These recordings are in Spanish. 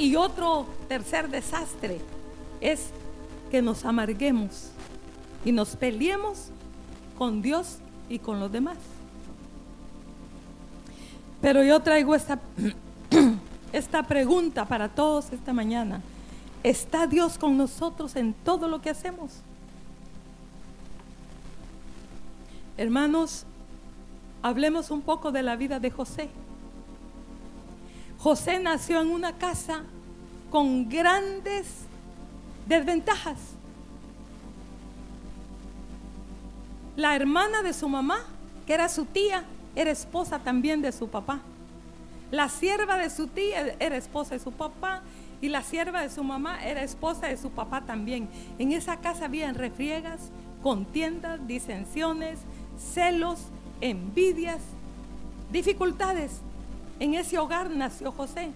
Y otro tercer desastre es que nos amarguemos y nos peleemos con Dios y con los demás. Pero yo traigo esta, esta pregunta para todos esta mañana. ¿Está Dios con nosotros en todo lo que hacemos? Hermanos, hablemos un poco de la vida de José. José nació en una casa con grandes desventajas. La hermana de su mamá, que era su tía, era esposa también de su papá. La sierva de su tía era esposa de su papá y la sierva de su mamá era esposa de su papá también. En esa casa había refriegas, contiendas, disensiones, celos, envidias, dificultades. En ese hogar nació José.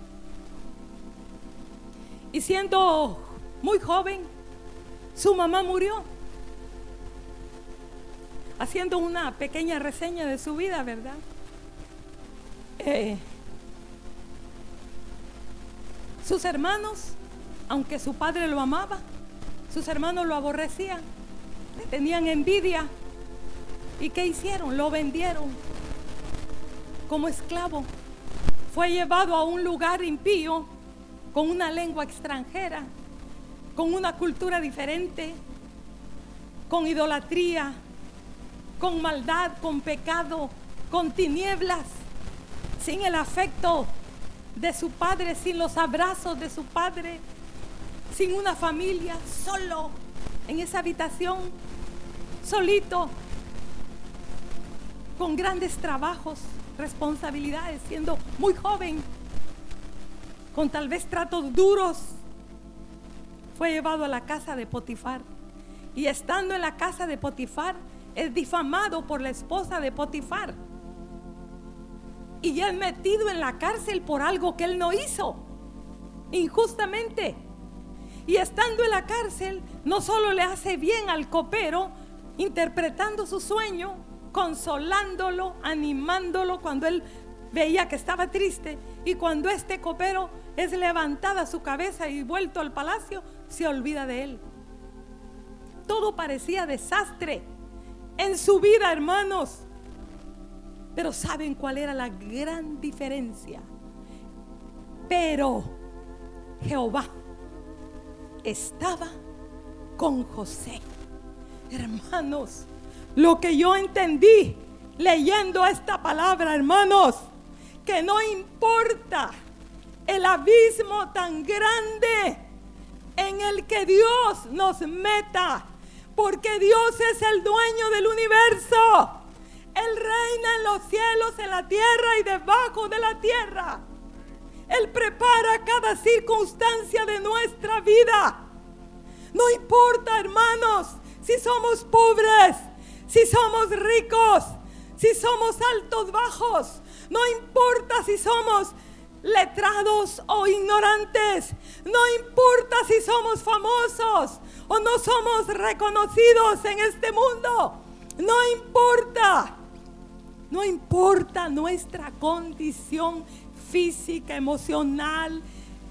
Y siendo muy joven, su mamá murió. Haciendo una pequeña reseña de su vida, ¿verdad? Eh, sus hermanos, aunque su padre lo amaba, sus hermanos lo aborrecían, le tenían envidia. ¿Y qué hicieron? Lo vendieron como esclavo. Fue llevado a un lugar impío, con una lengua extranjera, con una cultura diferente, con idolatría, con maldad, con pecado, con tinieblas, sin el afecto de su padre, sin los abrazos de su padre, sin una familia, solo en esa habitación, solito, con grandes trabajos, responsabilidades, siendo muy joven, con tal vez tratos duros, fue llevado a la casa de Potifar. Y estando en la casa de Potifar, es difamado por la esposa de Potifar y es metido en la cárcel por algo que él no hizo, injustamente. Y estando en la cárcel, no solo le hace bien al copero, interpretando su sueño, consolándolo, animándolo cuando él veía que estaba triste, y cuando este copero es levantada su cabeza y vuelto al palacio, se olvida de él. Todo parecía desastre en su vida, hermanos. Pero ¿saben cuál era la gran diferencia? Pero Jehová estaba con José. Hermanos, lo que yo entendí leyendo esta palabra, hermanos, que no importa el abismo tan grande en el que Dios nos meta, porque Dios es el dueño del universo. Él reina en los cielos, en la tierra y debajo de la tierra. Él prepara cada circunstancia de nuestra vida. No importa, hermanos, si somos pobres, si somos ricos, si somos altos, bajos. No importa si somos letrados o ignorantes. No importa si somos famosos o no somos reconocidos en este mundo. No importa. No importa nuestra condición física, emocional,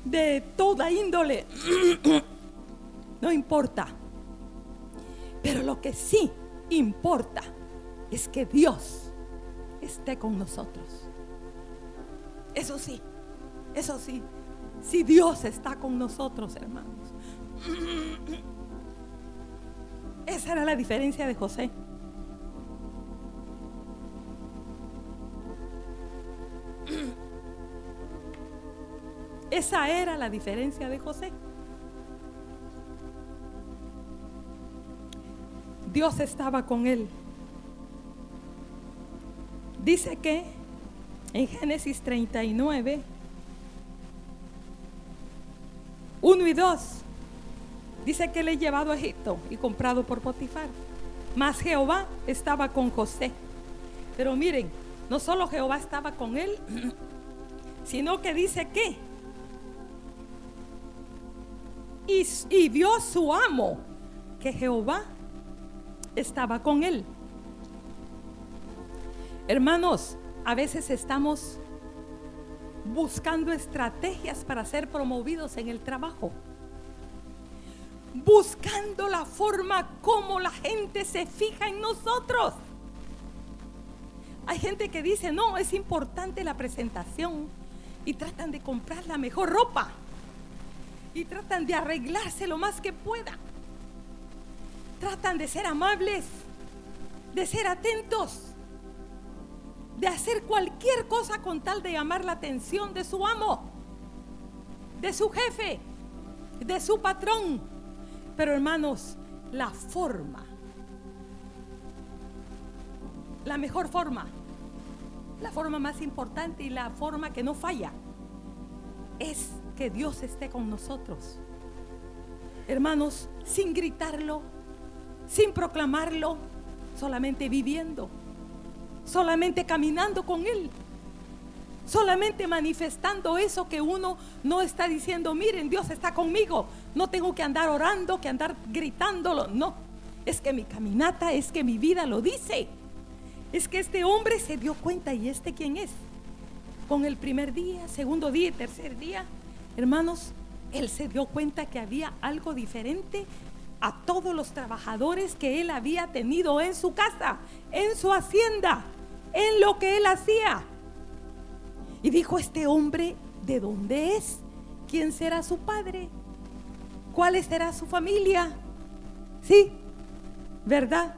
de toda índole. no importa. Pero lo que sí importa es que Dios esté con nosotros. Eso sí, eso sí. Si Dios está con nosotros, hermanos. Esa era la diferencia de José. Esa era la diferencia de José. Dios estaba con él. Dice que en Génesis 39, 1 y 2, dice que le he llevado a Egipto y comprado por Potifar. Mas Jehová estaba con José. Pero miren, no solo Jehová estaba con él, sino que dice que y, vio su amo que Jehová estaba con él. Hermanos, a veces estamos buscando estrategias para ser promovidos en el trabajo. Buscando la forma como la gente se fija en nosotros. Hay gente que dice, no, es importante la presentación y tratan de comprar la mejor ropa y tratan de arreglarse lo más que puedan. Tratan de ser amables, de ser atentos, de hacer cualquier cosa con tal de llamar la atención de su amo, de su jefe, de su patrón. Pero hermanos, la forma la mejor forma, la forma más importante y la forma que no falla, es que Dios esté con nosotros. Hermanos, sin gritarlo, sin proclamarlo, solamente viviendo, solamente caminando con Él, solamente manifestando eso que uno no está diciendo, miren, Dios está conmigo, no tengo que andar orando, que andar gritándolo, no, es que mi caminata, es que mi vida lo dice es que este hombre se dio cuenta y este quién es. Con el primer día, segundo día y tercer día, hermanos, él se dio cuenta que había algo diferente a todos los trabajadores que él había tenido en su casa, en su hacienda, en lo que él hacía. Y dijo, este hombre, ¿de dónde es? ¿Quién será su padre? ¿Cuál será su familia? Sí, ¿verdad?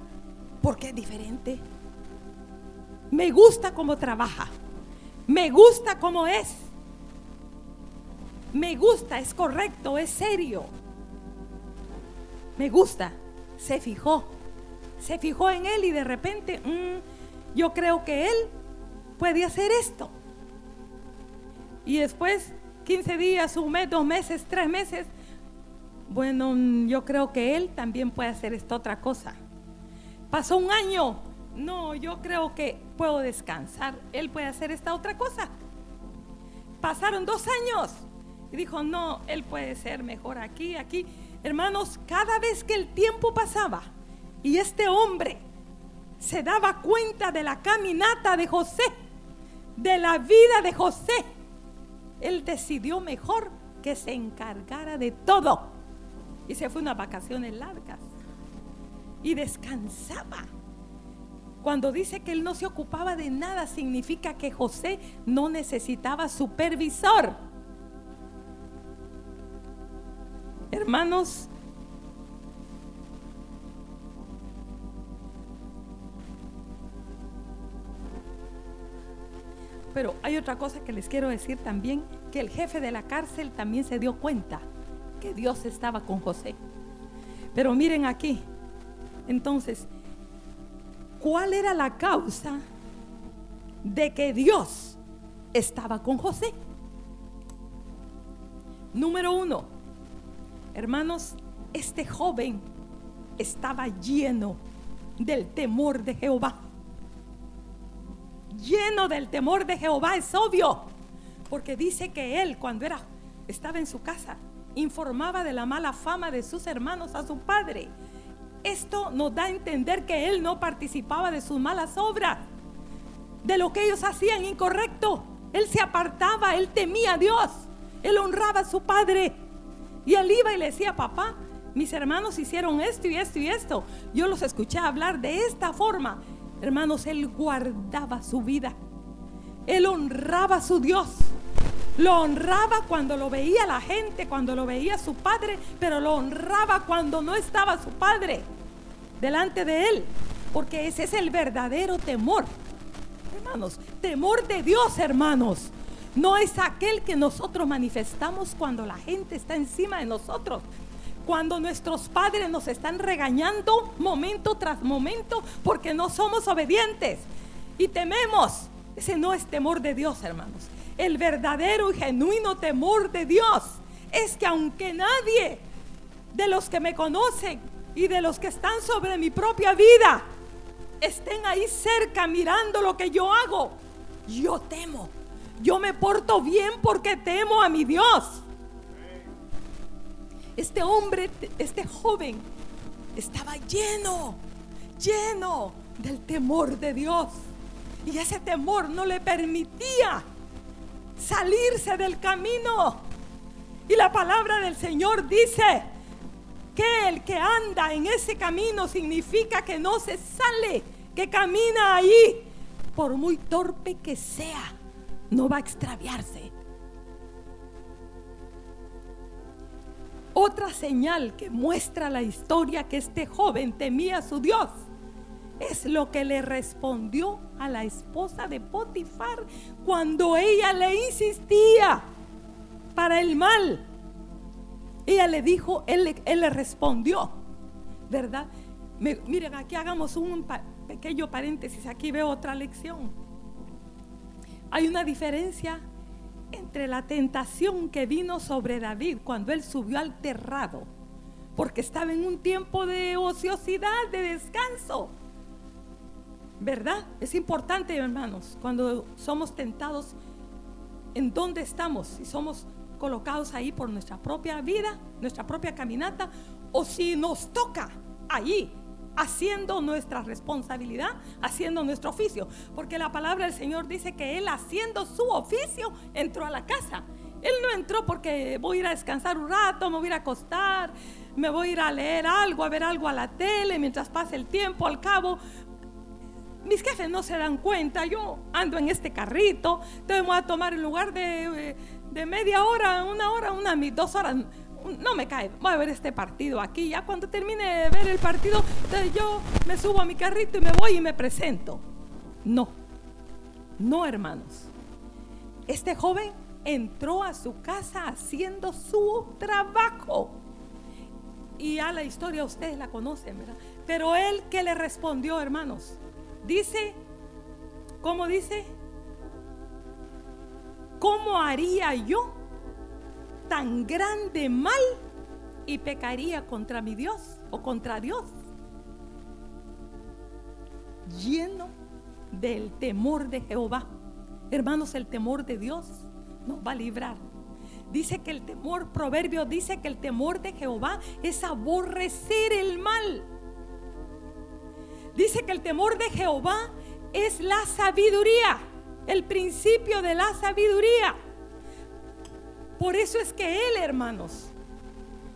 Porque es diferente. Me gusta cómo trabaja. Me gusta cómo es. Me gusta, es correcto, es serio. Me gusta. Se fijó. Se fijó en él y de repente, mm, yo creo que él puede hacer esto. Y después, 15 días, un mes, dos meses, tres meses, bueno, mm, yo creo que él también puede hacer esta otra cosa. Pasó un año, no, yo creo que puedo descansar, él puede hacer esta otra cosa. Pasaron dos años y dijo, no, él puede ser mejor aquí, aquí. Hermanos, cada vez que el tiempo pasaba y este hombre se daba cuenta de la caminata de José, de la vida de José, él decidió mejor que se encargara de todo. Y se fue unas vacaciones largas y descansaba. Cuando dice que él no se ocupaba de nada, significa que José no necesitaba supervisor. Hermanos, Pero hay otra cosa que les quiero decir también, que el jefe de la cárcel también se dio cuenta que Dios estaba con José. Pero miren aquí, entonces, cuál era la causa de que Dios estaba con José. Número uno, hermanos, este joven estaba lleno del temor de Jehová. Lleno del temor de Jehová, es obvio, porque dice que él cuando era estaba en su casa informaba de la mala fama de sus hermanos a su padre esto nos da a entender que él no participaba de sus malas obras, de lo que ellos hacían incorrecto. Él se apartaba, él temía a Dios, él honraba a su padre. Y él iba y le decía, papá, mis hermanos hicieron esto y esto y esto. Yo los escuché hablar de esta forma. Hermanos, él guardaba su vida. Él honraba a su Dios. Lo honraba cuando lo veía la gente, cuando lo veía su padre, pero lo honraba cuando no estaba su padre delante de Él, porque ese es el verdadero temor. Hermanos, temor de Dios, hermanos. No es aquel que nosotros manifestamos cuando la gente está encima de nosotros. Cuando nuestros padres nos están regañando momento tras momento porque no somos obedientes y tememos. Ese no es temor de Dios, hermanos. El verdadero y genuino temor de Dios es que aunque nadie de los que me conocen y de los que están sobre mi propia vida estén ahí cerca mirando lo que yo hago, yo temo. Yo me porto bien porque temo a mi Dios. Este hombre, este joven, estaba lleno, lleno del temor de Dios. Y ese temor no le permitía salirse del camino. Y la palabra del Señor dice que el que anda en ese camino significa que no se sale, que camina ahí, por muy torpe que sea, no va a extraviarse. Otra señal que muestra la historia que este joven temía a su Dios es lo que le respondió a la esposa de Potifar cuando ella le insistía para el mal. Ella le dijo, él, le respondió, ¿verdad? miren, aquí hagamos un pequeño paréntesis, aquí veo otra lección. Hay una diferencia entre la tentación que vino sobre David cuando él subió al terrado, porque estaba en un tiempo de ociosidad, de descanso. ¿Verdad? Es importante, hermanos, cuando somos tentados, en dónde estamos, si somos colocados ahí por nuestra propia vida, nuestra propia caminata, o si nos toca ahí, haciendo nuestra responsabilidad, haciendo nuestro oficio. Porque la palabra del Señor dice que Él haciendo su oficio entró a la casa. Él no entró porque voy a ir a descansar un rato, me voy a acostar, me voy a ir a leer algo, a ver algo a la tele mientras pase el tiempo. Al cabo, mis jefes no se dan cuenta, yo ando en este carrito, entonces voy a tomar en lugar de... Eh, de media hora, una hora, una, dos horas, no me cae, voy a ver este partido aquí. Ya cuando termine de ver el partido, yo me subo a mi carrito y me voy y me presento. No, no hermanos. Este joven entró a su casa haciendo su trabajo. Y a la historia ustedes la conocen, ¿verdad? Pero él que le respondió, hermanos, dice, ¿cómo dice? ¿cómo haría yo tan grande mal y pecaría contra mi Dios o contra Dios? Lleno del temor de Jehová. Hermanos, el temor de Dios nos va a librar. Dice que el temor, proverbio dice que el temor de Jehová es aborrecer el mal. Dice que el temor de Jehová es la sabiduría el principio de la sabiduría. Por eso es que él, hermanos,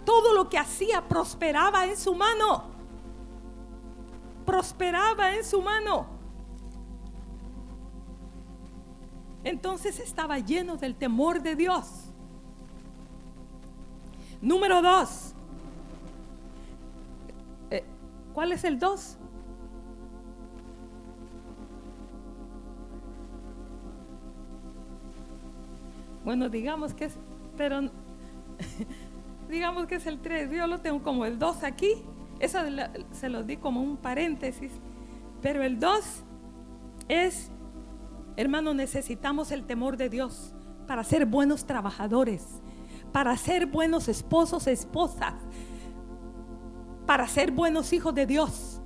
todo lo que hacía prosperaba en su mano. Prosperaba en su mano. Entonces estaba lleno del temor de Dios. Número dos. Eh, ¿Cuál es el dos? Bueno, digamos que es, pero digamos que es el 3. Yo lo tengo como el 2 aquí. Eso se lo di como un paréntesis. Pero el 2 es, hermano, necesitamos el temor de Dios para ser buenos trabajadores, para ser buenos esposos, esposas, para ser buenos hijos de Dios,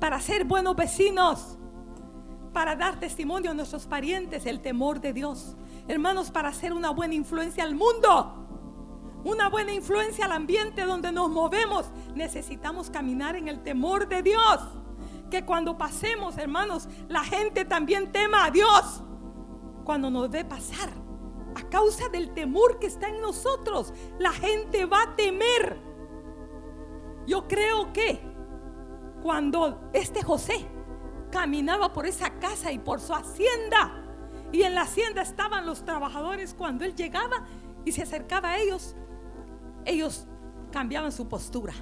para ser buenos vecinos, para dar testimonio a nuestros parientes, el temor de Dios hermanos, para hacer una buena influencia al mundo. Una buena influencia al ambiente donde nos movemos. Necesitamos caminar en el temor de Dios. Que cuando pasemos, hermanos, la gente también tema a Dios. Cuando nos ve pasar. A causa del temor que está en nosotros, la gente va a temer. Yo creo que cuando este José caminaba por esa casa y por su hacienda, y en la hacienda estaban los trabajadores. Cuando él llegaba y se acercaba a ellos, ellos cambiaban su postura.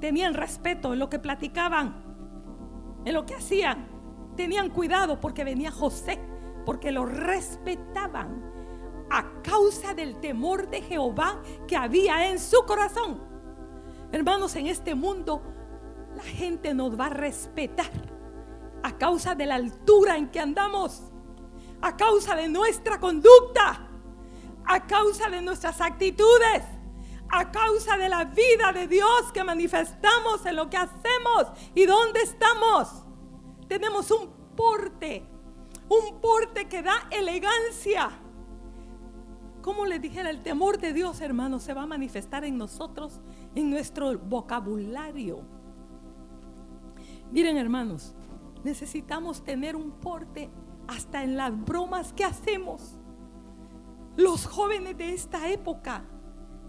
Tenían respeto en lo que platicaban, en lo que hacían. Tenían cuidado porque venía José, porque lo respetaban a causa del temor de Jehová que había en su corazón. Hermanos, en este mundo la gente nos va a respetar a causa de la altura en que andamos a causa de nuestra conducta, a causa de nuestras actitudes, a causa de la vida de Dios que manifestamos en lo que hacemos y dónde estamos. Tenemos un porte, un porte que da elegancia. Como les dijera, el temor de Dios, hermanos, se va a manifestar en nosotros, en nuestro vocabulario. Miren, hermanos, necesitamos tener un porte hasta en las bromas que hacemos. los jóvenes de esta época,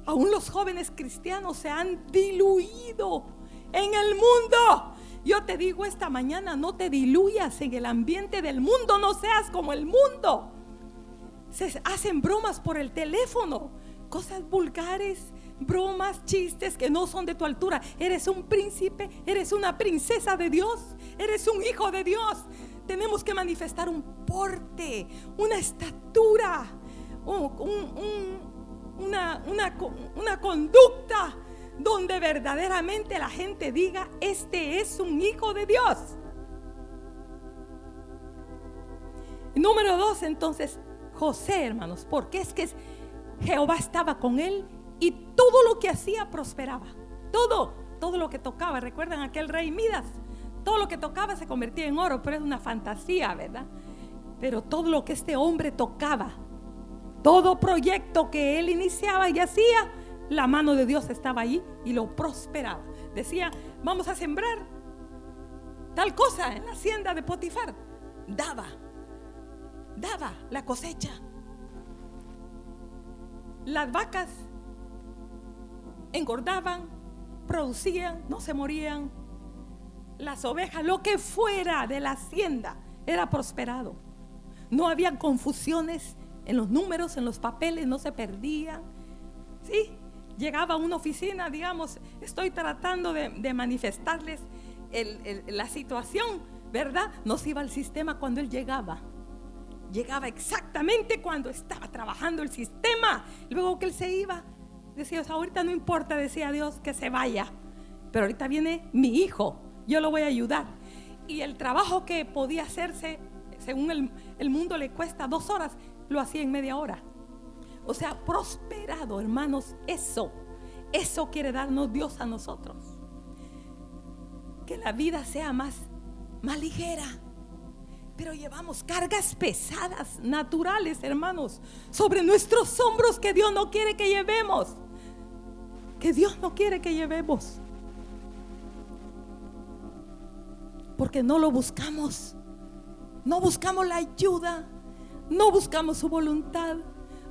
aún los jóvenes cristianos se han diluido en el mundo. Yo te digo esta mañana, no te diluyas en el ambiente del mundo, no seas como el mundo. Se hacen bromas por el teléfono, cosas vulgares, bromas, chistes que no son de tu altura. Eres un príncipe, eres una princesa de Dios, eres un hijo de Dios. Tenemos que manifestar un porte, una estatura, una, una conducta donde verdaderamente la gente diga, este es un hijo de Dios. Número dos, entonces, José, hermanos, porque es que Jehová estaba con él y todo lo que hacía prosperaba. Todo, todo lo que tocaba. ¿Recuerdan aquel rey Midas? Todo lo que tocaba se convertía en oro, pero es una fantasía, ¿verdad? Pero todo lo que este hombre tocaba, todo proyecto que él iniciaba y hacía, la mano de Dios estaba ahí y lo prosperaba. Decía, vamos a sembrar tal cosa en la hacienda de Potifar. Daba, daba la cosecha. Las vacas engordaban, producían, no se morían. Las ovejas, lo que fuera de la hacienda, era prosperado. No había confusiones en los números, en los papeles, no se perdían. ¿Sí? Llegaba a una oficina, digamos, estoy tratando de, manifestarles la situación, ¿verdad? No se iba al sistema cuando él llegaba. Llegaba exactamente cuando estaba trabajando el sistema. Luego que él se iba, decía, ahorita no importa, decía Dios, que se vaya. Pero ahorita viene mi hijo, yo lo voy a ayudar. Y el trabajo que podía hacerse, según el, el mundo le cuesta dos horas, lo hacía en media hora. O sea, prosperado, hermanos, eso, eso quiere darnos Dios a nosotros. Que la vida sea más, más ligera. Pero llevamos cargas pesadas, naturales, hermanos, sobre nuestros hombros que Dios no quiere que llevemos. Que Dios no quiere que llevemos. Porque no lo buscamos. No buscamos la ayuda. No buscamos su voluntad.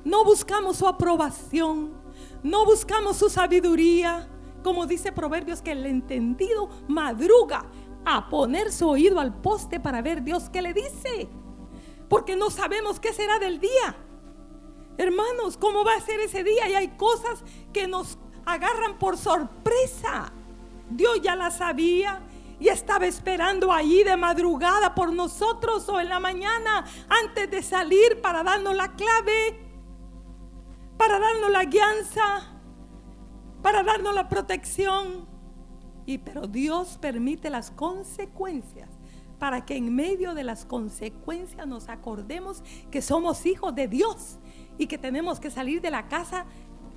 No buscamos su aprobación. No buscamos su sabiduría. Como dice Proverbios que el entendido madruga a poner su oído al poste para ver Dios qué le dice. Porque no sabemos qué será del día. Hermanos, ¿cómo va a ser ese día? Y hay cosas que nos agarran por sorpresa. Dios ya la sabía y estaba esperando ahí de madrugada por nosotros o en la mañana antes de salir para darnos la clave, para darnos la guianza, para darnos la protección. Y pero Dios permite las consecuencias para que en medio de las consecuencias nos acordemos que somos hijos de Dios y que tenemos que salir de la casa,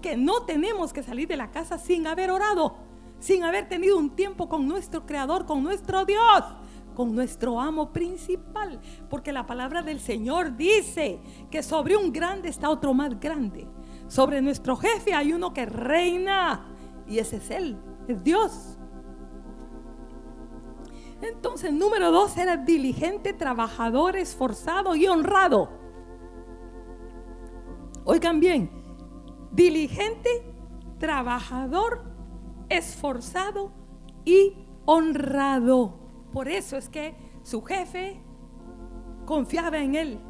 que no tenemos que salir de la casa sin haber orado, sin haber tenido un tiempo con nuestro Creador, con nuestro Dios, con nuestro amo principal. Porque la palabra del Señor dice que sobre un grande está otro más grande. Sobre nuestro jefe hay uno que reina y ese es Él, es Dios. Entonces, número dos era diligente, trabajador, esforzado y honrado. Oigan bien, diligente, trabajador, esforzado y honrado. Por eso es que su jefe confiaba en él.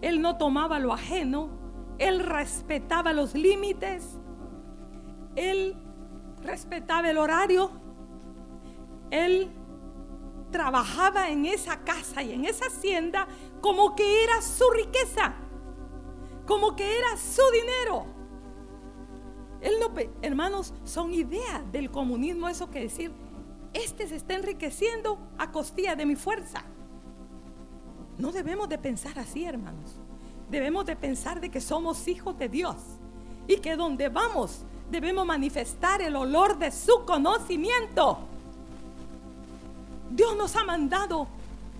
Él no tomaba lo ajeno, él respetaba los límites, él respetaba el horario, él trabajaba en esa casa y en esa hacienda como que era su riqueza, como que era su dinero. Él no, hermanos, son ideas del comunismo eso que decir, este se está enriqueciendo a costilla de mi fuerza. No debemos de pensar así, hermanos. Debemos de pensar de que somos hijos de Dios y que donde vamos debemos manifestar el olor de su conocimiento. Dios nos ha mandado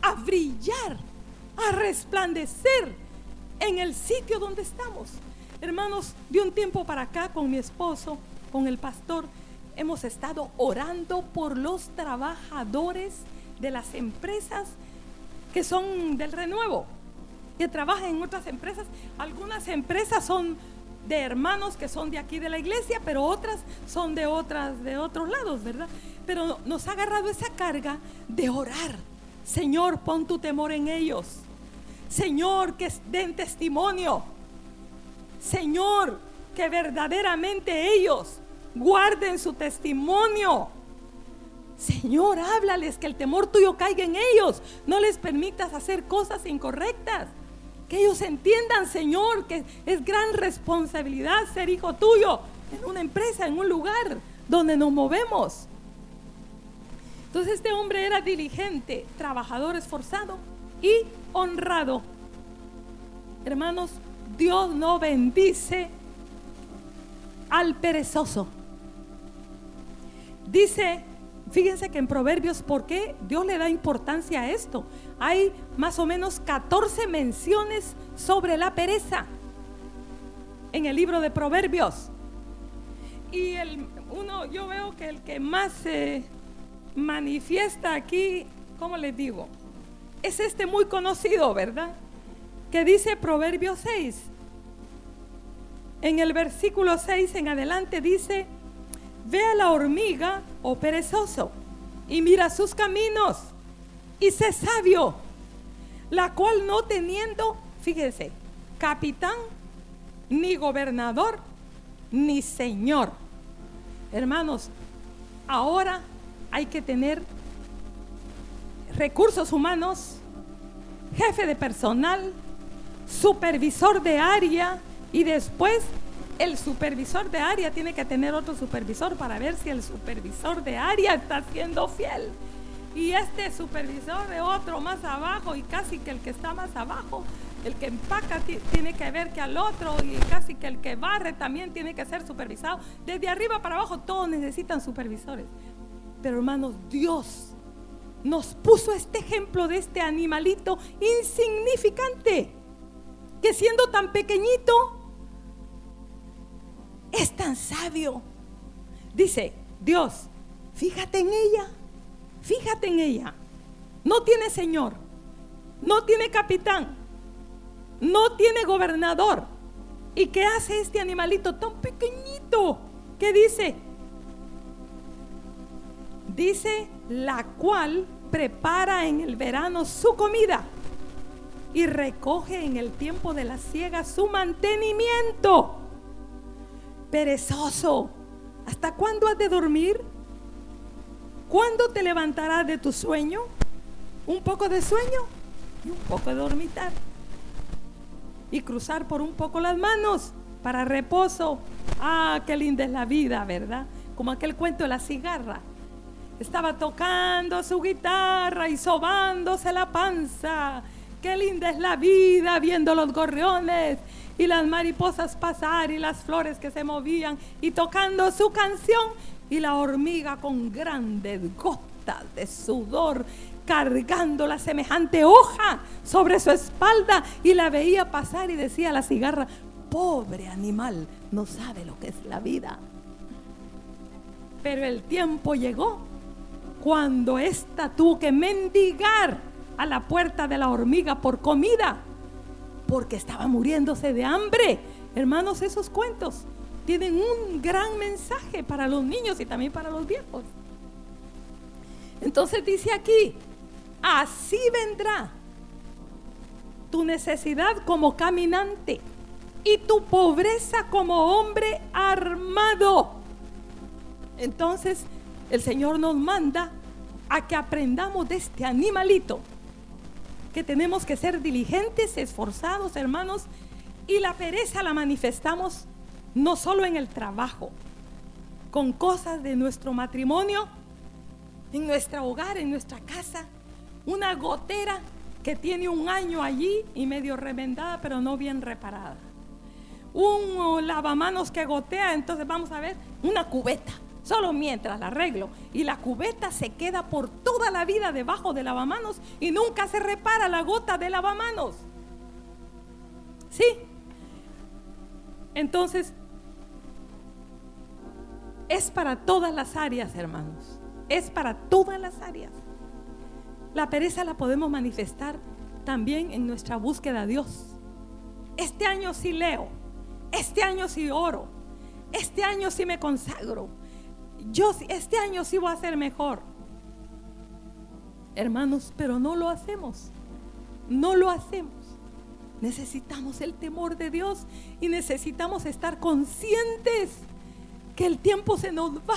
a brillar, a resplandecer en el sitio donde estamos. Hermanos, de un tiempo para acá con mi esposo, con el pastor, hemos estado orando por los trabajadores de las empresas que son del renuevo. que trabajan en otras empresas. Algunas empresas son de hermanos que son de aquí de la iglesia, pero otras son de otras de otros lados, ¿verdad? Pero nos ha agarrado esa carga de orar. Señor, pon tu temor en ellos. Señor, que den testimonio. Señor, que verdaderamente ellos guarden su testimonio. Señor, háblales que el temor tuyo caiga en ellos. No les permitas hacer cosas incorrectas. Que ellos entiendan, Señor, que es gran responsabilidad ser hijo tuyo en una empresa, en un lugar donde nos movemos. Entonces este hombre era diligente, trabajador esforzado y honrado. Hermanos, Dios no bendice al perezoso. Dice, fíjense que en Proverbios, ¿por qué Dios le da importancia a esto? Hay más o menos 14 menciones sobre la pereza en el libro de Proverbios. Y el, uno, yo veo que el que más se manifiesta aquí, ¿cómo les digo? Es este muy conocido, ¿verdad? Que dice Proverbios 6. En el versículo 6 en adelante dice, ve a la hormiga, o oh perezoso, y mira sus caminos, y sé sabio, la cual no teniendo, fíjese, capitán, ni gobernador, ni señor. Hermanos, ahora hay que tener recursos humanos, jefe de personal, supervisor de área, y después el supervisor de área tiene que tener otro supervisor para ver si el supervisor de área está siendo fiel. Y este supervisor de otro más abajo y casi que el que está más abajo, el que empaca tiene que ver que al otro y casi que el que barre también tiene que ser supervisado. Desde arriba para abajo todos necesitan supervisores. Pero hermanos, Dios nos puso este ejemplo de este animalito insignificante, que siendo tan pequeñito, es tan sabio. Dice, Dios, fíjate en ella, fíjate en ella. No tiene señor, no tiene capitán, no tiene gobernador. ¿Y qué hace este animalito tan pequeñito? ¿Qué dice? Dice, la cual prepara en el verano su comida y recoge en el tiempo de la siega su mantenimiento perezoso, ¿hasta cuándo has de dormir? ¿Cuándo te levantarás de tu sueño? Un poco de sueño y un poco de dormitar. Y cruzar por un poco las manos para reposo. Ah, qué linda es la vida, ¿verdad? Como aquel cuento de la cigarra. Estaba tocando su guitarra y sobándose la panza. Qué linda es la vida viendo los gorriones y las mariposas pasar y las flores que se movían y tocando su canción y la hormiga con grandes gotas de sudor cargando la semejante hoja sobre su espalda y la veía pasar y decía la cigarra, pobre animal, no sabe lo que es la vida. Pero el tiempo llegó cuando ésta tuvo que mendigar a la puerta de la hormiga por comida porque estaba muriéndose de hambre. Hermanos, esos cuentos tienen un gran mensaje para los niños y también para los viejos. Entonces dice aquí, así vendrá tu necesidad como caminante y tu pobreza como hombre armado. Entonces el Señor nos manda a que aprendamos de este animalito que tenemos que ser diligentes, esforzados, hermanos, y la pereza la manifestamos no solo en el trabajo, con cosas de nuestro matrimonio, en nuestro hogar, en nuestra casa, una gotera que tiene un año allí y medio remendada, pero no bien reparada. Un lavamanos que gotea, entonces vamos a ver, una cubeta solo mientras la arreglo. Y la cubeta se queda por toda la vida debajo del lavamanos y nunca se repara la gota de lavamanos. ¿Sí? Entonces, es para todas las áreas, hermanos. Es para todas las áreas. La pereza la podemos manifestar también en nuestra búsqueda a Dios. Este año sí leo, este año sí oro, este año sí me consagro, yo este año sí voy a ser mejor. Hermanos, pero no lo hacemos, no lo hacemos. Necesitamos el temor de Dios y necesitamos estar conscientes que el tiempo se nos va.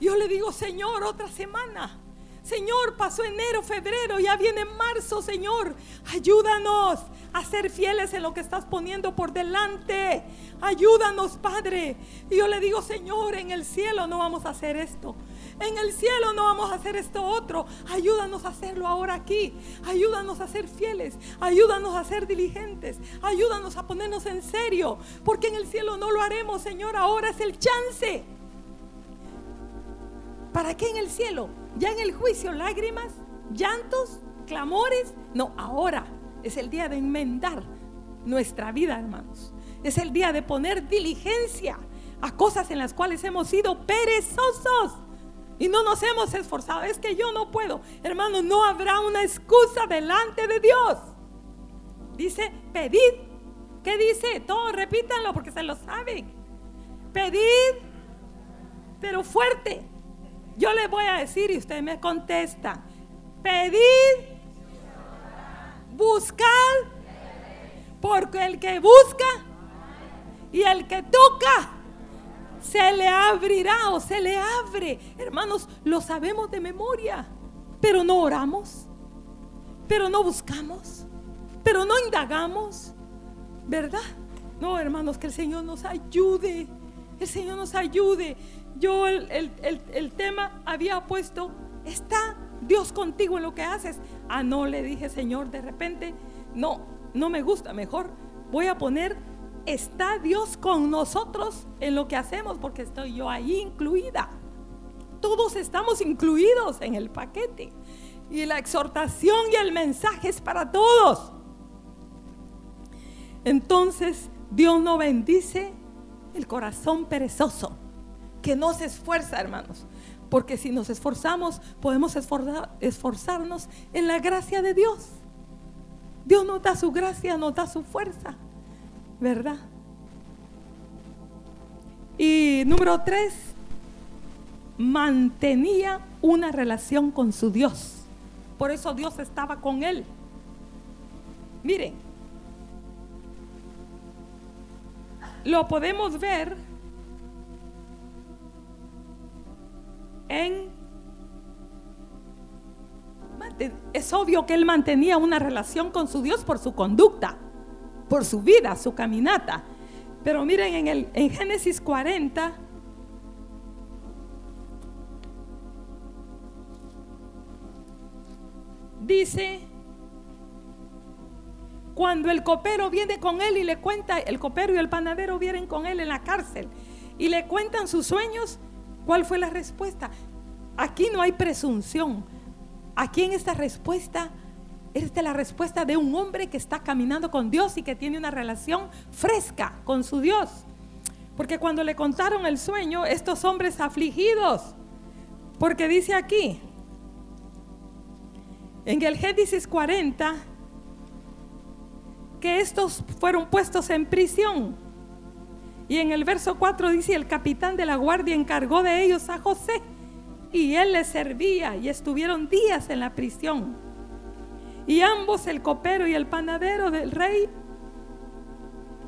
Yo le digo, Señor, otra semana. Señor, pasó enero, febrero, ya viene marzo, Señor. Ayúdanos a ser fieles en lo que estás poniendo por delante. Ayúdanos, Padre. Y yo le digo, Señor, en el cielo no vamos a hacer esto. En el cielo no vamos a hacer esto otro. Ayúdanos a hacerlo ahora aquí. Ayúdanos a ser fieles. Ayúdanos a ser diligentes. Ayúdanos a ponernos en serio. Porque en el cielo no lo haremos, Señor. Ahora es el chance. ¿Para qué en el cielo? Ya en el juicio, lágrimas, llantos, clamores. No, ahora es el día de enmendar nuestra vida, hermanos. Es el día de poner diligencia a cosas en las cuales hemos sido perezosos y no nos hemos esforzado. Es que yo no puedo. Hermanos, no habrá una excusa delante de Dios. Dice, pedid. ¿Qué dice? Todos repítanlo porque se lo saben. Pedid, pero fuerte. Yo le voy a decir y usted me contesta. Pedid, buscad, porque el que busca y el que toca, se le abrirá o se le abre. Hermanos, lo sabemos de memoria, pero no oramos, pero no buscamos, pero no indagamos, ¿verdad? No, hermanos, que el Señor nos ayude, el Señor nos ayude yo el, tema había puesto, ¿está Dios contigo en lo que haces? Ah, no, le dije, Señor, de repente, no, no me gusta, mejor voy a poner, ¿está Dios con nosotros en lo que hacemos? Porque estoy yo ahí incluida. Todos estamos incluidos en el paquete. Y la exhortación y el mensaje es para todos. Entonces, Dios no bendice el corazón perezoso que no se esfuerza, hermanos. Porque si nos esforzamos, podemos esforzarnos en la gracia de Dios. Dios nos da su gracia, nos da su fuerza, ¿verdad? Y número tres, mantenía una relación con su Dios. Por eso Dios estaba con él. Miren, lo podemos ver Es obvio que él mantenía una relación con su Dios por su conducta, por su vida, su caminata. Pero miren en, el, en Génesis 40, dice, cuando el copero viene con él y le cuenta, el copero y el panadero vienen con él en la cárcel y le cuentan sus sueños, ¿Cuál fue la respuesta? Aquí no hay presunción. Aquí en esta respuesta, esta es la respuesta de un hombre que está caminando con Dios y que tiene una relación fresca con su Dios. Porque cuando le contaron el sueño, estos hombres afligidos, porque dice aquí, en el Génesis 40, que estos fueron puestos en prisión. Y en el verso 4 dice, el capitán de la guardia encargó de ellos a José y él les servía y estuvieron días en la prisión. Y ambos, el copero y el panadero del rey,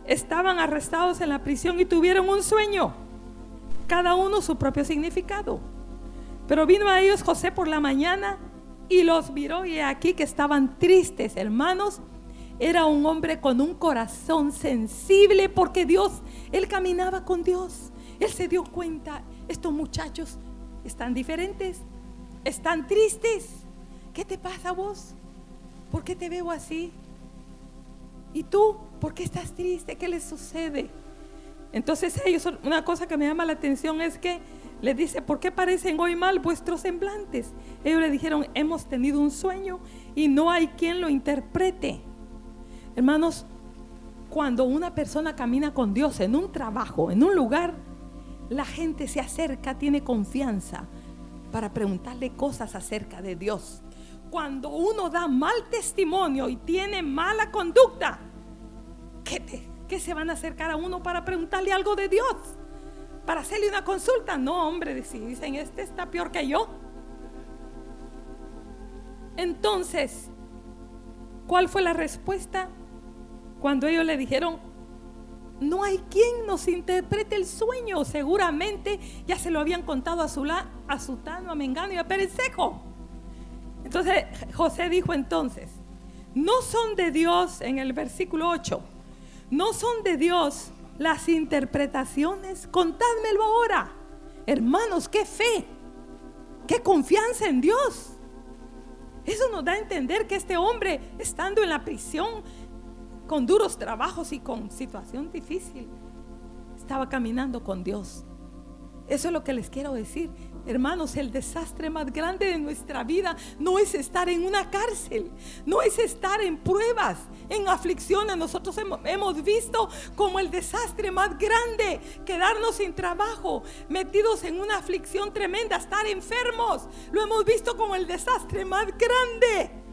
estaban arrestados en la prisión y tuvieron un sueño, cada uno su propio significado. Pero vino a ellos José por la mañana y los miró y aquí que estaban tristes, hermanos. Era un hombre con un corazón sensible porque Dios él caminaba con Dios. Él se dio cuenta, estos muchachos están diferentes, están tristes. ¿Qué te pasa vos? ¿Por qué te veo así? ¿Y tú? ¿Por qué estás triste? ¿Qué les sucede? Entonces ellos, una cosa que me llama la atención es que le dice, ¿por qué parecen hoy mal vuestros semblantes? Ellos le dijeron, hemos tenido un sueño y no hay quien lo interprete. Hermanos, cuando una persona camina con Dios en un trabajo, en un lugar, la gente se acerca, tiene confianza para preguntarle cosas acerca de Dios. cuando uno da mal testimonio y tiene mala conducta, ¿qué, se van a acercar a uno para preguntarle algo de Dios? Para hacerle una consulta. No, hombre, si dicen, este está peor que yo. Entonces, ¿cuál fue la respuesta? Cuando ellos le dijeron, no hay quien nos interprete el sueño. Seguramente ya se lo habían contado a, Zulá, a Sutano, a Mengano y a Perecejo. Entonces José dijo entonces, no son de Dios, en el versículo 8, no son de Dios las interpretaciones, contádmelo ahora. Hermanos, qué fe, qué confianza en Dios. Eso nos da a entender que este hombre, estando en la prisión, con duros trabajos y con situación difícil, estaba caminando con Dios. Eso es lo que les quiero decir. Hermanos, el desastre más grande de nuestra vida no es estar en una cárcel, no es estar en pruebas, en aflicciones. Nosotros hemos, visto como el desastre más grande quedarnos sin trabajo, metidos en una aflicción tremenda, estar enfermos. Lo hemos visto como el desastre más grande.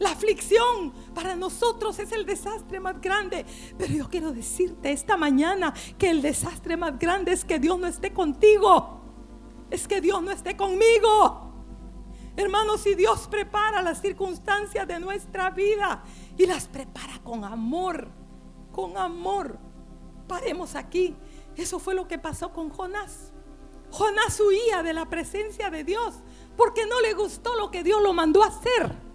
La aflicción para nosotros es el desastre más grande. Pero yo quiero decirte esta mañana que el desastre más grande es que Dios no esté contigo. Es que Dios no esté conmigo. Hermanos, si Dios prepara las circunstancias de nuestra vida y las prepara con amor, con amor, paremos aquí. Eso fue lo que pasó con Jonás. Jonás huía de la presencia de Dios porque no le gustó lo que Dios lo mandó a hacer.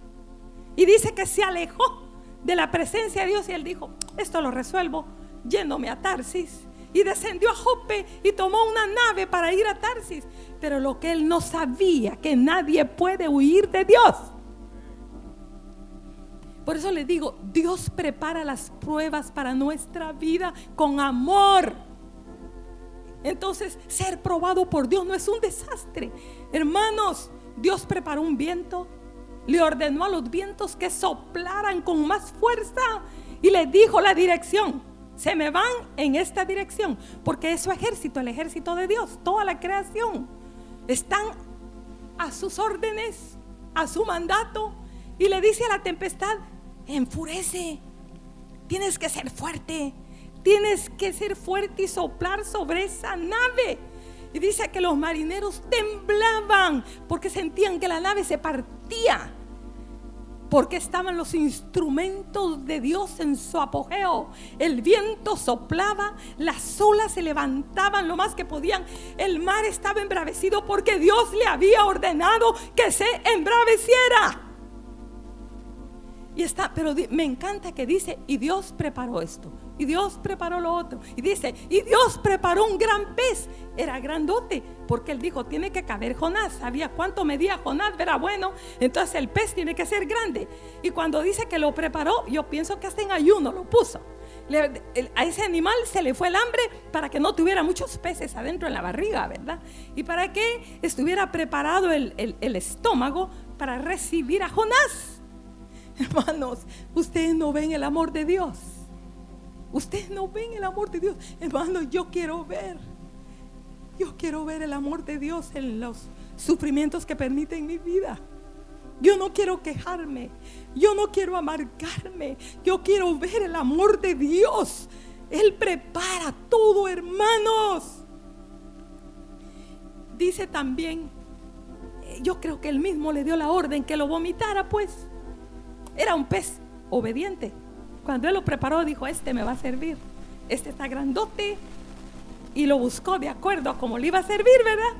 Y dice que se alejó de la presencia de Dios y él dijo, esto lo resuelvo yéndome a Tarsis. Y descendió a Jope y tomó una nave para ir a Tarsis. Pero lo que él no sabía, que nadie puede huir de Dios. Por eso le digo, Dios prepara las pruebas para nuestra vida con amor. Entonces, ser probado por Dios no es un desastre. Hermanos, Dios preparó un viento, le ordenó a los vientos que soplaran con más fuerza y le dijo la dirección. Se me van en esta dirección, porque es su ejército, el ejército de Dios, toda la creación. Están a sus órdenes, a su mandato, y le dice a la tempestad, enfurece, tienes que ser fuerte, tienes que ser fuerte y soplar sobre esa nave. Y dice que los marineros temblaban porque sentían que la nave se partía porque estaban los instrumentos de Dios en su apogeo. El viento soplaba, las olas se levantaban lo más que podían. El mar estaba embravecido porque Dios le había ordenado que se embraveciera. Y está, pero me encanta que dice, y Dios preparó esto, y Dios preparó lo otro. Y dice, y Dios preparó un gran pez. Era grandote, porque él dijo, tiene que caber Jonás. Sabía cuánto medía Jonás, era bueno. Entonces el pez tiene que ser grande. Y cuando dice que lo preparó, yo pienso que hasta en ayuno lo puso. a ese animal se le fue el hambre para que no tuviera muchos peces adentro en la barriga, ¿verdad? Y para que estuviera preparado el, el estómago para recibir a Jonás. Hermanos, ustedes no ven el amor de Dios. Ustedes no ven el amor de Dios. Hermanos, yo quiero ver. Yo quiero ver el amor de Dios en los sufrimientos que permiten mi vida. Yo no quiero quejarme. Yo no quiero amargarme. Yo quiero ver el amor de Dios. Él prepara todo, hermanos. Dice también, yo creo que él mismo le dio la orden que lo vomitara, pues. Era un pez obediente. Cuando él lo preparó, dijo, este me va a servir. Este está grandote. Y lo buscó de acuerdo a cómo le iba a servir, ¿verdad?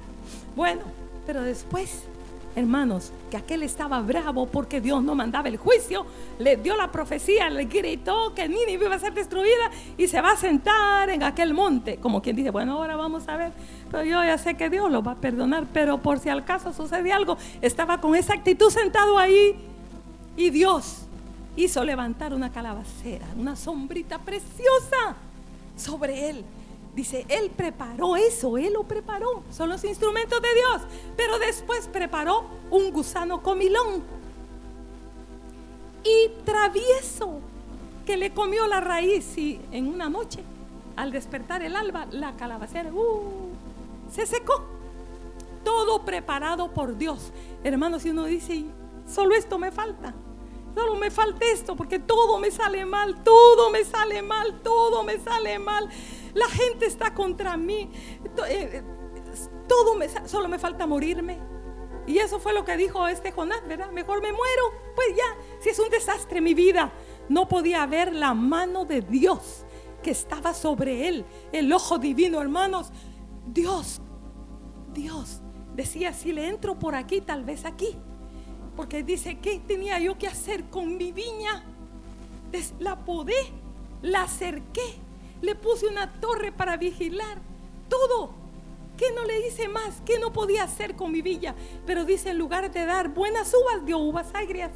Bueno, pero después, hermanos, que aquel estaba bravo porque Dios no mandaba el juicio, le dio la profecía, le gritó que Nínive iba a ser destruida y se va a sentar en aquel monte. Como quien dice, bueno, ahora vamos a ver. Pero yo ya sé que Dios lo va a perdonar, pero por si al caso sucede algo, estaba con esa actitud sentado ahí y Dios hizo levantar una calabacera, una sombrita preciosa sobre él. Dice, Él preparó eso, Él lo preparó. Son los instrumentos de Dios. Pero después preparó un gusano comilón. Y travieso, que le comió la raíz y en una noche, al despertar el alba, la calabacera uh, se secó. todo preparado por Dios. Hermanos, si uno dice, solo esto me falta. Solo me falta esto porque todo me sale mal, todo me sale mal, todo me sale mal. La gente está contra mí. Eh, todo me solo me falta morirme. Y eso fue lo que dijo este Jonás, ¿verdad? Mejor me muero. Pues ya, si es un desastre mi vida, no podía ver la mano de Dios que estaba sobre él, el ojo divino, hermanos. Dios, Dios decía, si le entro por aquí, tal vez aquí. Porque dice, ¿qué tenía yo que hacer con mi viña? La podé, la acerqué, le puse una torre para vigilar, todo. ¿Qué no le hice más? ¿Qué no podía hacer con mi viña? Pero dice, en lugar de dar buenas uvas, dio uvas agrias.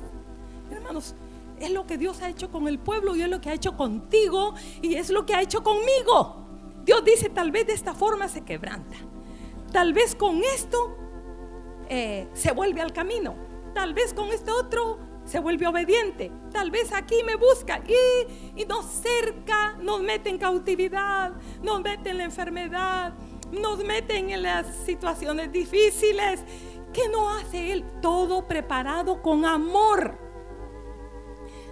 Hermanos, es lo que Dios ha hecho con el pueblo y es lo que ha hecho contigo y es lo que ha hecho conmigo. Dios dice, tal vez de esta forma se quebranta. Tal vez con esto eh, se vuelve al camino. Tal vez con este otro se vuelve obediente. Tal vez aquí me busca y, nos cerca, nos mete en cautividad, nos mete en la enfermedad, nos mete en las situaciones difíciles. ¿Qué no hace Él? Todo preparado con amor.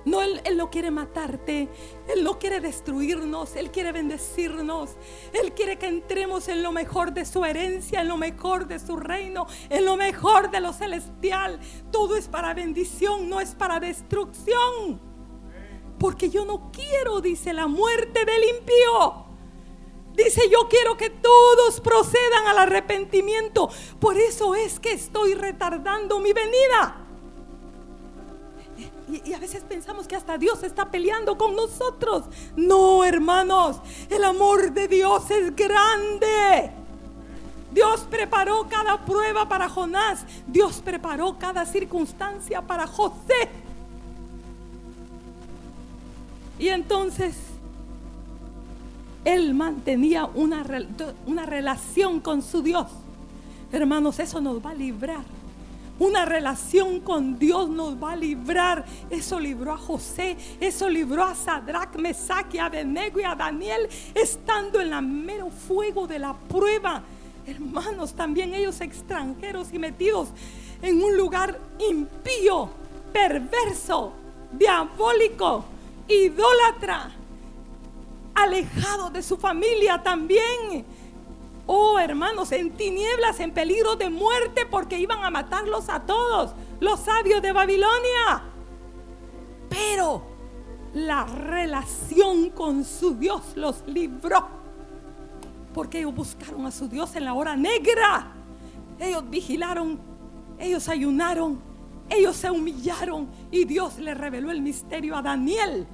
No, él, no quiere matarte. Él no quiere destruirnos. Él quiere bendecirnos. Él quiere que entremos en lo mejor de su herencia, en lo mejor de su reino, en lo mejor de lo celestial. Todo es para bendición, no es para destrucción. Porque yo no quiero, dice, la muerte del impío. Dice, yo quiero que todos procedan al arrepentimiento. Por eso es que estoy retardando mi venida. Y, a veces pensamos que hasta Dios está peleando con nosotros. No, hermanos, el amor de Dios es grande. Dios preparó cada prueba para Jonás. Dios preparó cada circunstancia para José. Y entonces él mantenía una, una relación con su Dios. Hermanos, eso nos va a librar una relación con Dios nos va a librar. Eso libró a José, eso libró a Sadrach, Mesach y Abednego y a Daniel estando en la mero fuego de la prueba. Hermanos, también ellos extranjeros y metidos en un lugar impío, perverso, diabólico, idólatra, alejado de su familia también Oh, hermanos, en tinieblas, en peligro de muerte, porque iban a matarlos a todos, los sabios de Babilonia. Pero la relación con su Dios los libró. Porque ellos buscaron a su Dios en la hora negra. Ellos vigilaron, ellos ayunaron, ellos se humillaron y Dios le reveló el misterio a Daniel.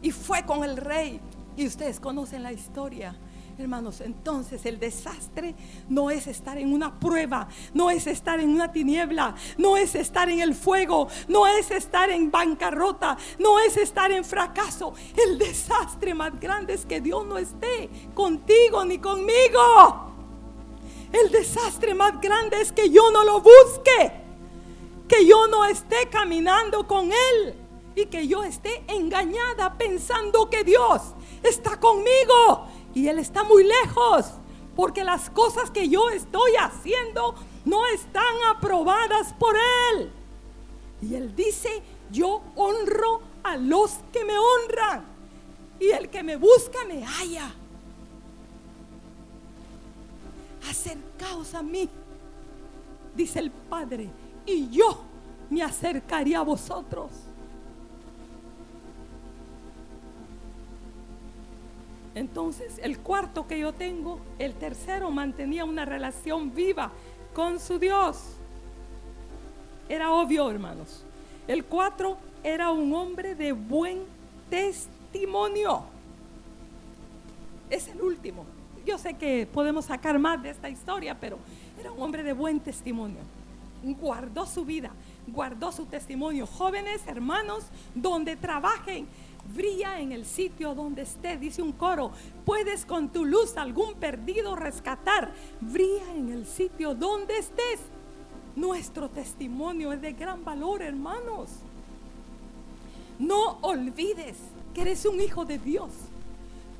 Y fue con el rey. Y ustedes conocen la historia Hermanos, entonces el desastre no es estar en una prueba, no es estar en una tiniebla, no es estar en el fuego, no es estar en bancarrota, no es estar en fracaso. El desastre más grande es que Dios no esté contigo ni conmigo. El desastre más grande es que yo no lo busque, que yo no esté caminando con Él y que yo esté engañada pensando que Dios está conmigo y Él está muy lejos. Porque las cosas que yo estoy haciendo no están aprobadas por Él. Y Él dice, yo honro a los que me honran. Y el que me busca me halla. Acercaos a mí, dice el Padre, y yo me acercaría a vosotros. Entonces, el cuarto que yo tengo, el tercero mantenía una relación viva con su Dios. Era obvio, hermanos. El cuatro era un hombre de buen testimonio. Es el último. Yo sé que podemos sacar más de esta historia, pero era un hombre de buen testimonio. Guardó su vida, guardó su testimonio. Jóvenes, hermanos, donde trabajen, brilla en el sitio donde esté, dice un coro, puedes con tu luz algún perdido rescatar, brilla en el sitio donde estés. Nuestro testimonio es de gran valor, hermanos. No olvides que eres un hijo de Dios.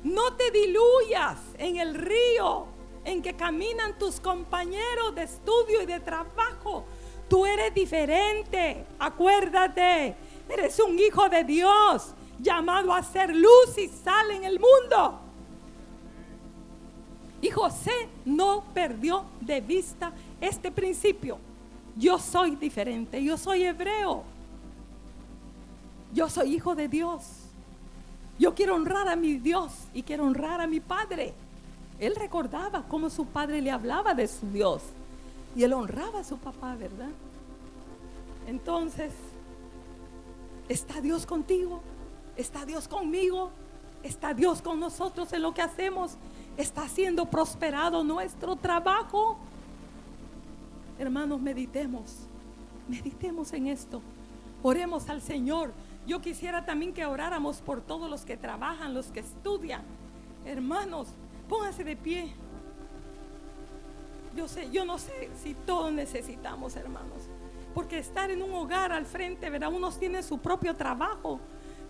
No te diluyas en el río en que caminan tus compañeros de estudio y de trabajo. Tú eres diferente, acuérdate, eres un hijo de Dios, llamado a ser luz y sal en el mundo. Y José no perdió de vista este principio. Yo soy diferente, yo soy hebreo. Yo soy hijo de Dios. Yo quiero honrar a mi Dios y quiero honrar a mi Padre. Él recordaba cómo su padre le hablaba de su Dios. Y él honraba a su papá, ¿verdad? Entonces, ¿está Dios contigo? ¿Está Dios conmigo? ¿Está Dios con nosotros en lo que hacemos? ¿Está siendo prosperado nuestro trabajo? Hermanos, meditemos. Meditemos en esto. Oremos al Señor. Yo quisiera también que oráramos por todos los que trabajan, los que estudian. Hermanos, pónganse de pie. Yo sé, yo no sé si todos necesitamos, hermanos. Porque estar en un hogar al frente, ¿verdad? Unos tienen su propio trabajo.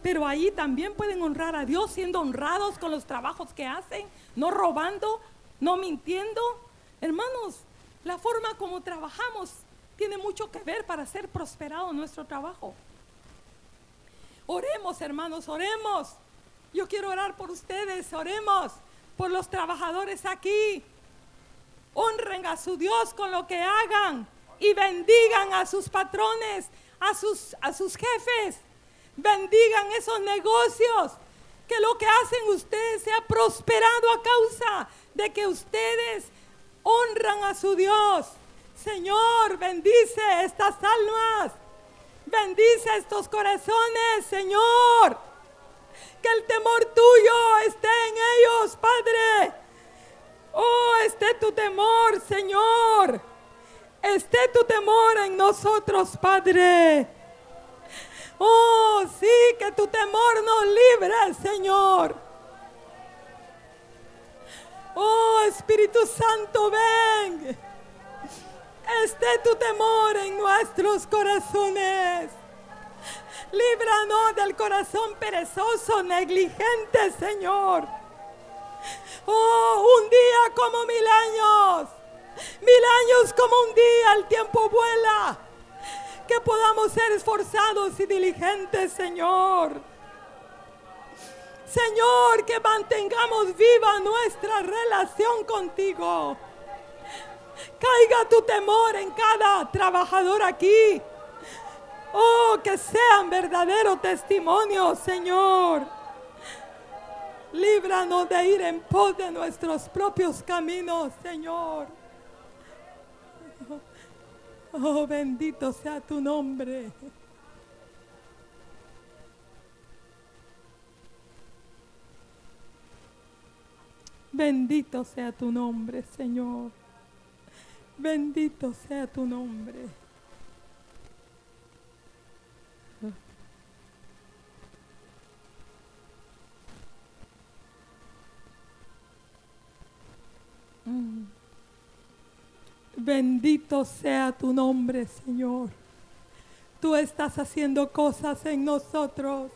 Pero ahí también pueden honrar a Dios siendo honrados con los trabajos que hacen, no robando, no mintiendo. Hermanos, la forma como trabajamos tiene mucho que ver para ser prosperado nuestro trabajo. Oremos, hermanos, oremos. Yo quiero orar por ustedes, oremos por los trabajadores aquí. Honren a su Dios con lo que hagan y bendigan a sus patrones, a sus, a sus jefes. Bendigan esos negocios. Que lo que hacen ustedes sea prosperado a causa de que ustedes honran a su Dios. Señor, bendice estas almas. Bendice estos corazones, Señor. Que el temor tuyo esté en ellos, Padre. Oh, esté tu temor, Señor. Esté tu temor en nosotros, Padre. Oh, sí, que tu temor nos libre, Señor. Oh, Espíritu Santo, ven. Esté tu temor en nuestros corazones. Líbranos del corazón perezoso, negligente, Señor. Oh, un día como mil años. Mil años como un día, el tiempo vuela. Que podamos ser esforzados y diligentes, Señor. Señor, que mantengamos viva nuestra relación contigo. Caiga tu temor en cada trabajador aquí. Oh, que sean verdaderos testimonios, Señor. Líbranos de ir en pos de nuestros propios caminos, Señor. Oh, bendito sea tu nombre. Bendito sea tu nombre, Señor. Bendito sea tu nombre. Mm. Bendito sea tu nombre, Señor. Tú estás haciendo cosas en nosotros,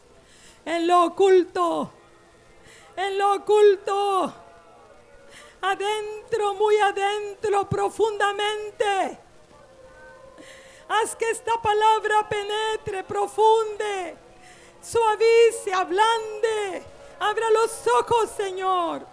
en lo oculto, en lo oculto adentro, muy adentro, profundamente. Haz que esta palabra penetre, profunde, suavice, ablande. Abra los ojos, Señor.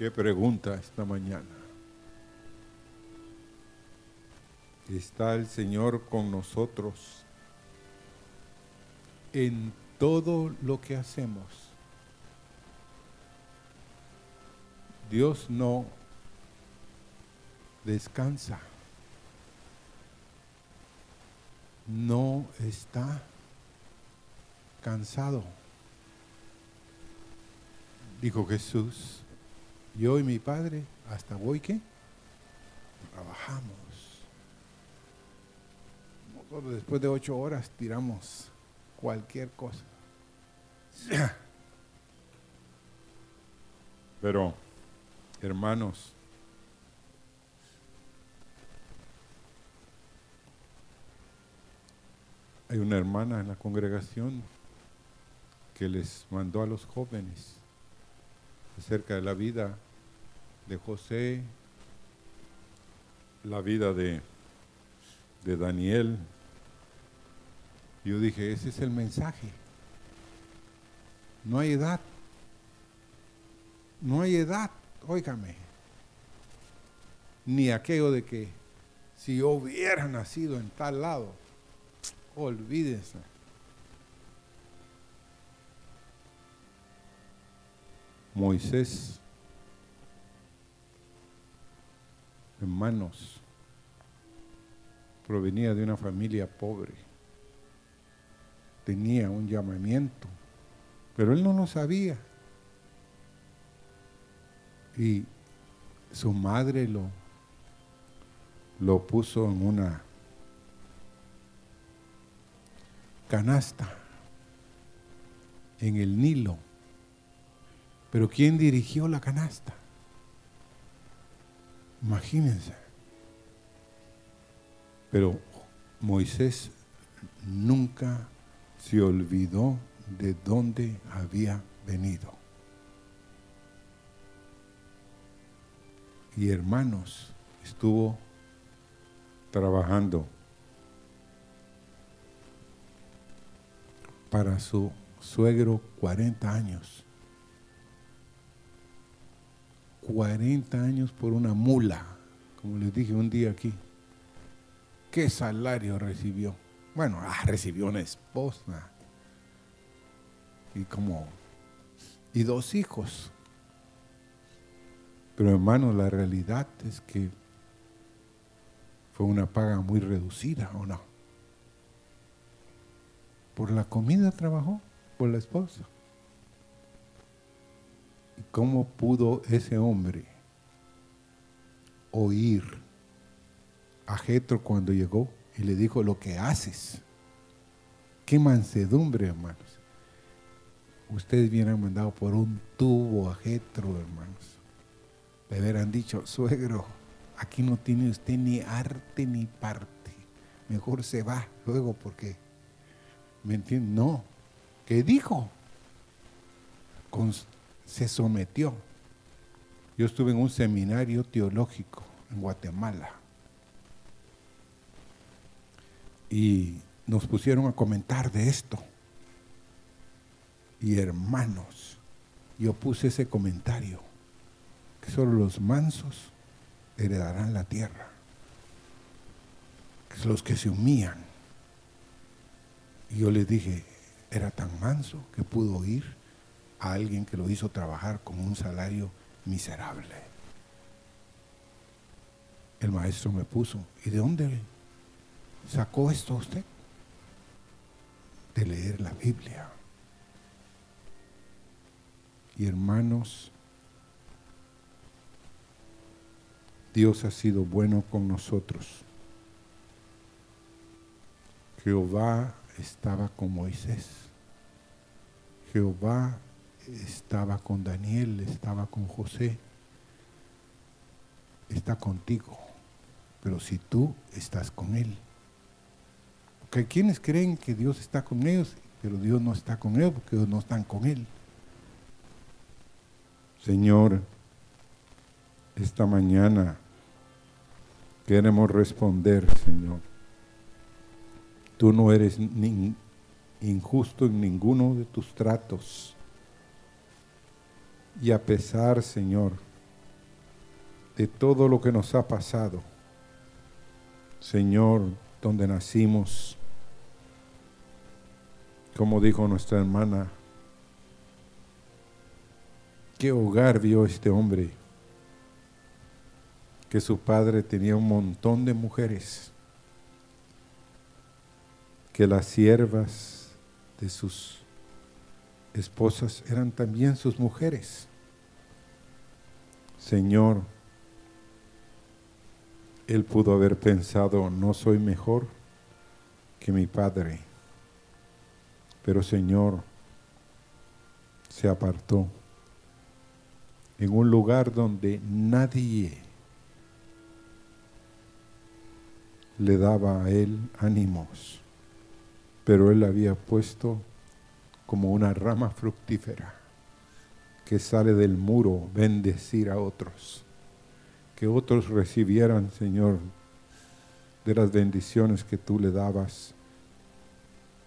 Qué pregunta esta mañana. ¿Está el Señor con nosotros en todo lo que hacemos? Dios no descansa. No está cansado. Dijo Jesús, yo y mi Padre hasta hoy que trabajamos. Nosotros después de ocho horas tiramos cualquier cosa. Pero, hermanos, hay una hermana en la congregación que les mandó a los jóvenes acerca de la vida de José, la vida de, de Daniel. Yo dije, ese es el mensaje. No hay edad. No hay edad, óigame. Ni aquello de que si yo hubiera nacido en tal lado, olvídense. Moisés, hermanos, provenía de una familia pobre, tenía un llamamiento, pero él no lo sabía. Y su madre lo, lo puso en una canasta en el Nilo. Pero ¿quién dirigió la canasta? Imagínense. Pero Moisés nunca se olvidó de dónde había venido. Y hermanos, estuvo trabajando para su suegro 40 años. 40 años por una mula, como les dije un día aquí. ¿Qué salario recibió? Bueno, ah, recibió una esposa y como y dos hijos. Pero hermano, la realidad es que fue una paga muy reducida, ¿o no? Por la comida trabajó, por la esposa. ¿Y cómo pudo ese hombre oír a Jetro cuando llegó y le dijo lo que haces? Qué mansedumbre, hermanos. Ustedes vienen mandado por un tubo a Jetro, hermanos. Le hubieran dicho, suegro, aquí no tiene usted ni arte ni parte. Mejor se va luego porque, ¿me entiende? No. ¿Qué dijo? Se sometió. Yo estuve en un seminario teológico en Guatemala y nos pusieron a comentar de esto. Y hermanos, yo puse ese comentario, que solo los mansos heredarán la tierra, que los que se humillan. Y yo les dije, era tan manso que pudo oír a alguien que lo hizo trabajar con un salario miserable. El maestro me puso, ¿y de dónde sacó esto usted? De leer la Biblia. Y hermanos, Dios ha sido bueno con nosotros. Jehová estaba con Moisés. Jehová estaba con Daniel, estaba con José. Está contigo. Pero si tú estás con Él. Porque hay quienes creen que Dios está con ellos, pero Dios no está con ellos porque ellos no están con Él. Señor, esta mañana queremos responder, Señor. Tú no eres injusto en ninguno de tus tratos. Y a pesar, Señor, de todo lo que nos ha pasado, Señor, donde nacimos, como dijo nuestra hermana, qué hogar vio este hombre, que su padre tenía un montón de mujeres, que las siervas de sus esposas eran también sus mujeres. Señor, él pudo haber pensado, no soy mejor que mi padre, pero Señor se apartó en un lugar donde nadie le daba a él ánimos, pero él había puesto como una rama fructífera que sale del muro bendecir a otros, que otros recibieran, Señor, de las bendiciones que tú le dabas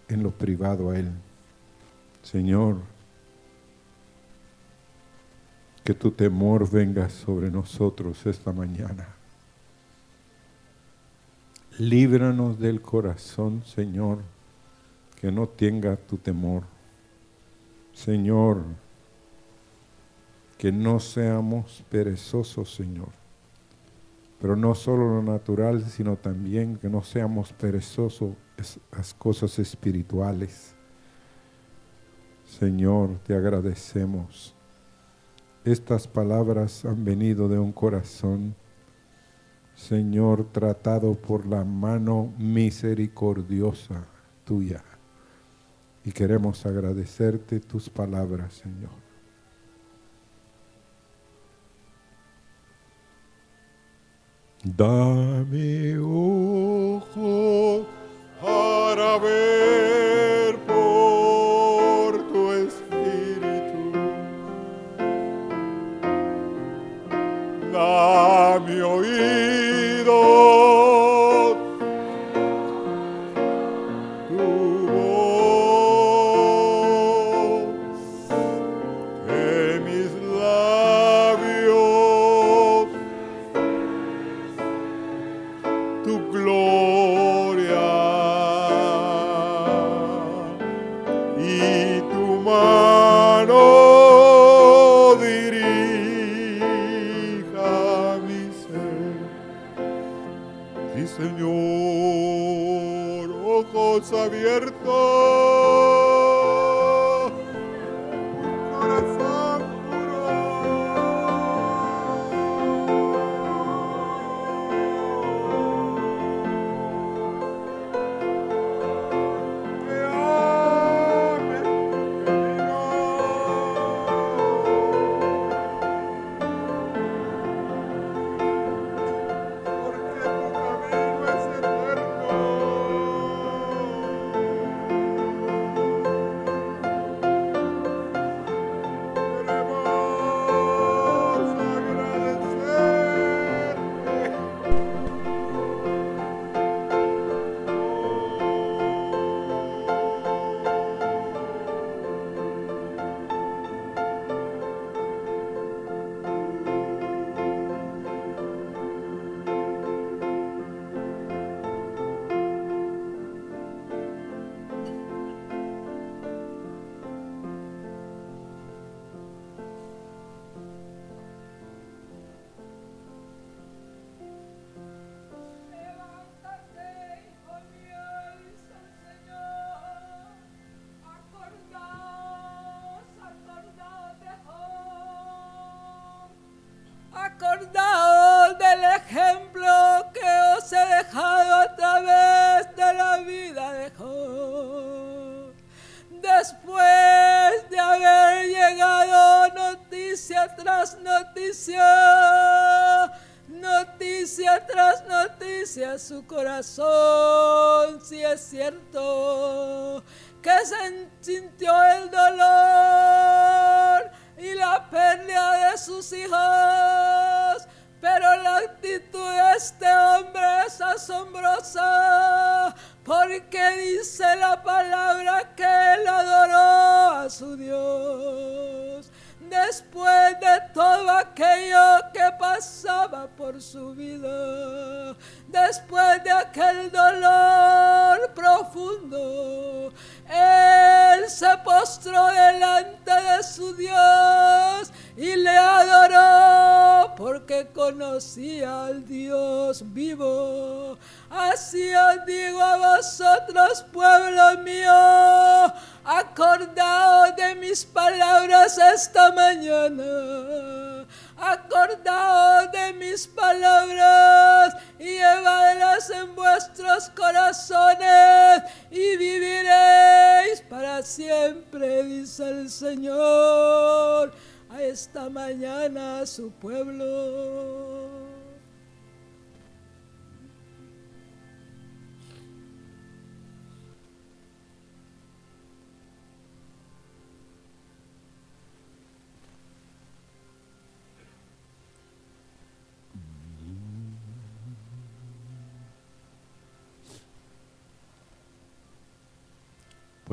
en lo privado a Él. Señor, que tu temor venga sobre nosotros esta mañana. Líbranos del corazón, Señor, que no tenga tu temor. Señor, que no seamos perezosos, Señor. Pero no solo lo natural, sino también que no seamos perezosos las cosas espirituales. Señor, te agradecemos. Estas palabras han venido de un corazón, Señor, tratado por la mano misericordiosa tuya y queremos agradecerte tus palabras, Señor. Dame ojo para ver ojos abiertos. Noticia tras noticia su corazón, si es cierto que se sintió el dolor y la pérdida de sus hijos, pero la actitud de este hombre es asombrosa, porque dice la palabra que él adoró a su Dios después de todo aquello que pasaba por su vida, después de aquel dolor profundo, él se postró delante de su Dios y le adoró porque conocía al Dios vivo. Así os digo a vosotros, pueblo mío, acordaos de mis palabras esta mañana. Acordaos de mis palabras y llevadlas en vuestros corazones y viviréis para siempre, dice el Señor a esta mañana su pueblo.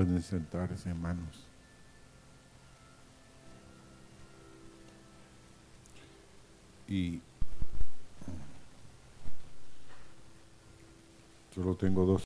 Pueden sentarse, hermanos. Y solo tengo dos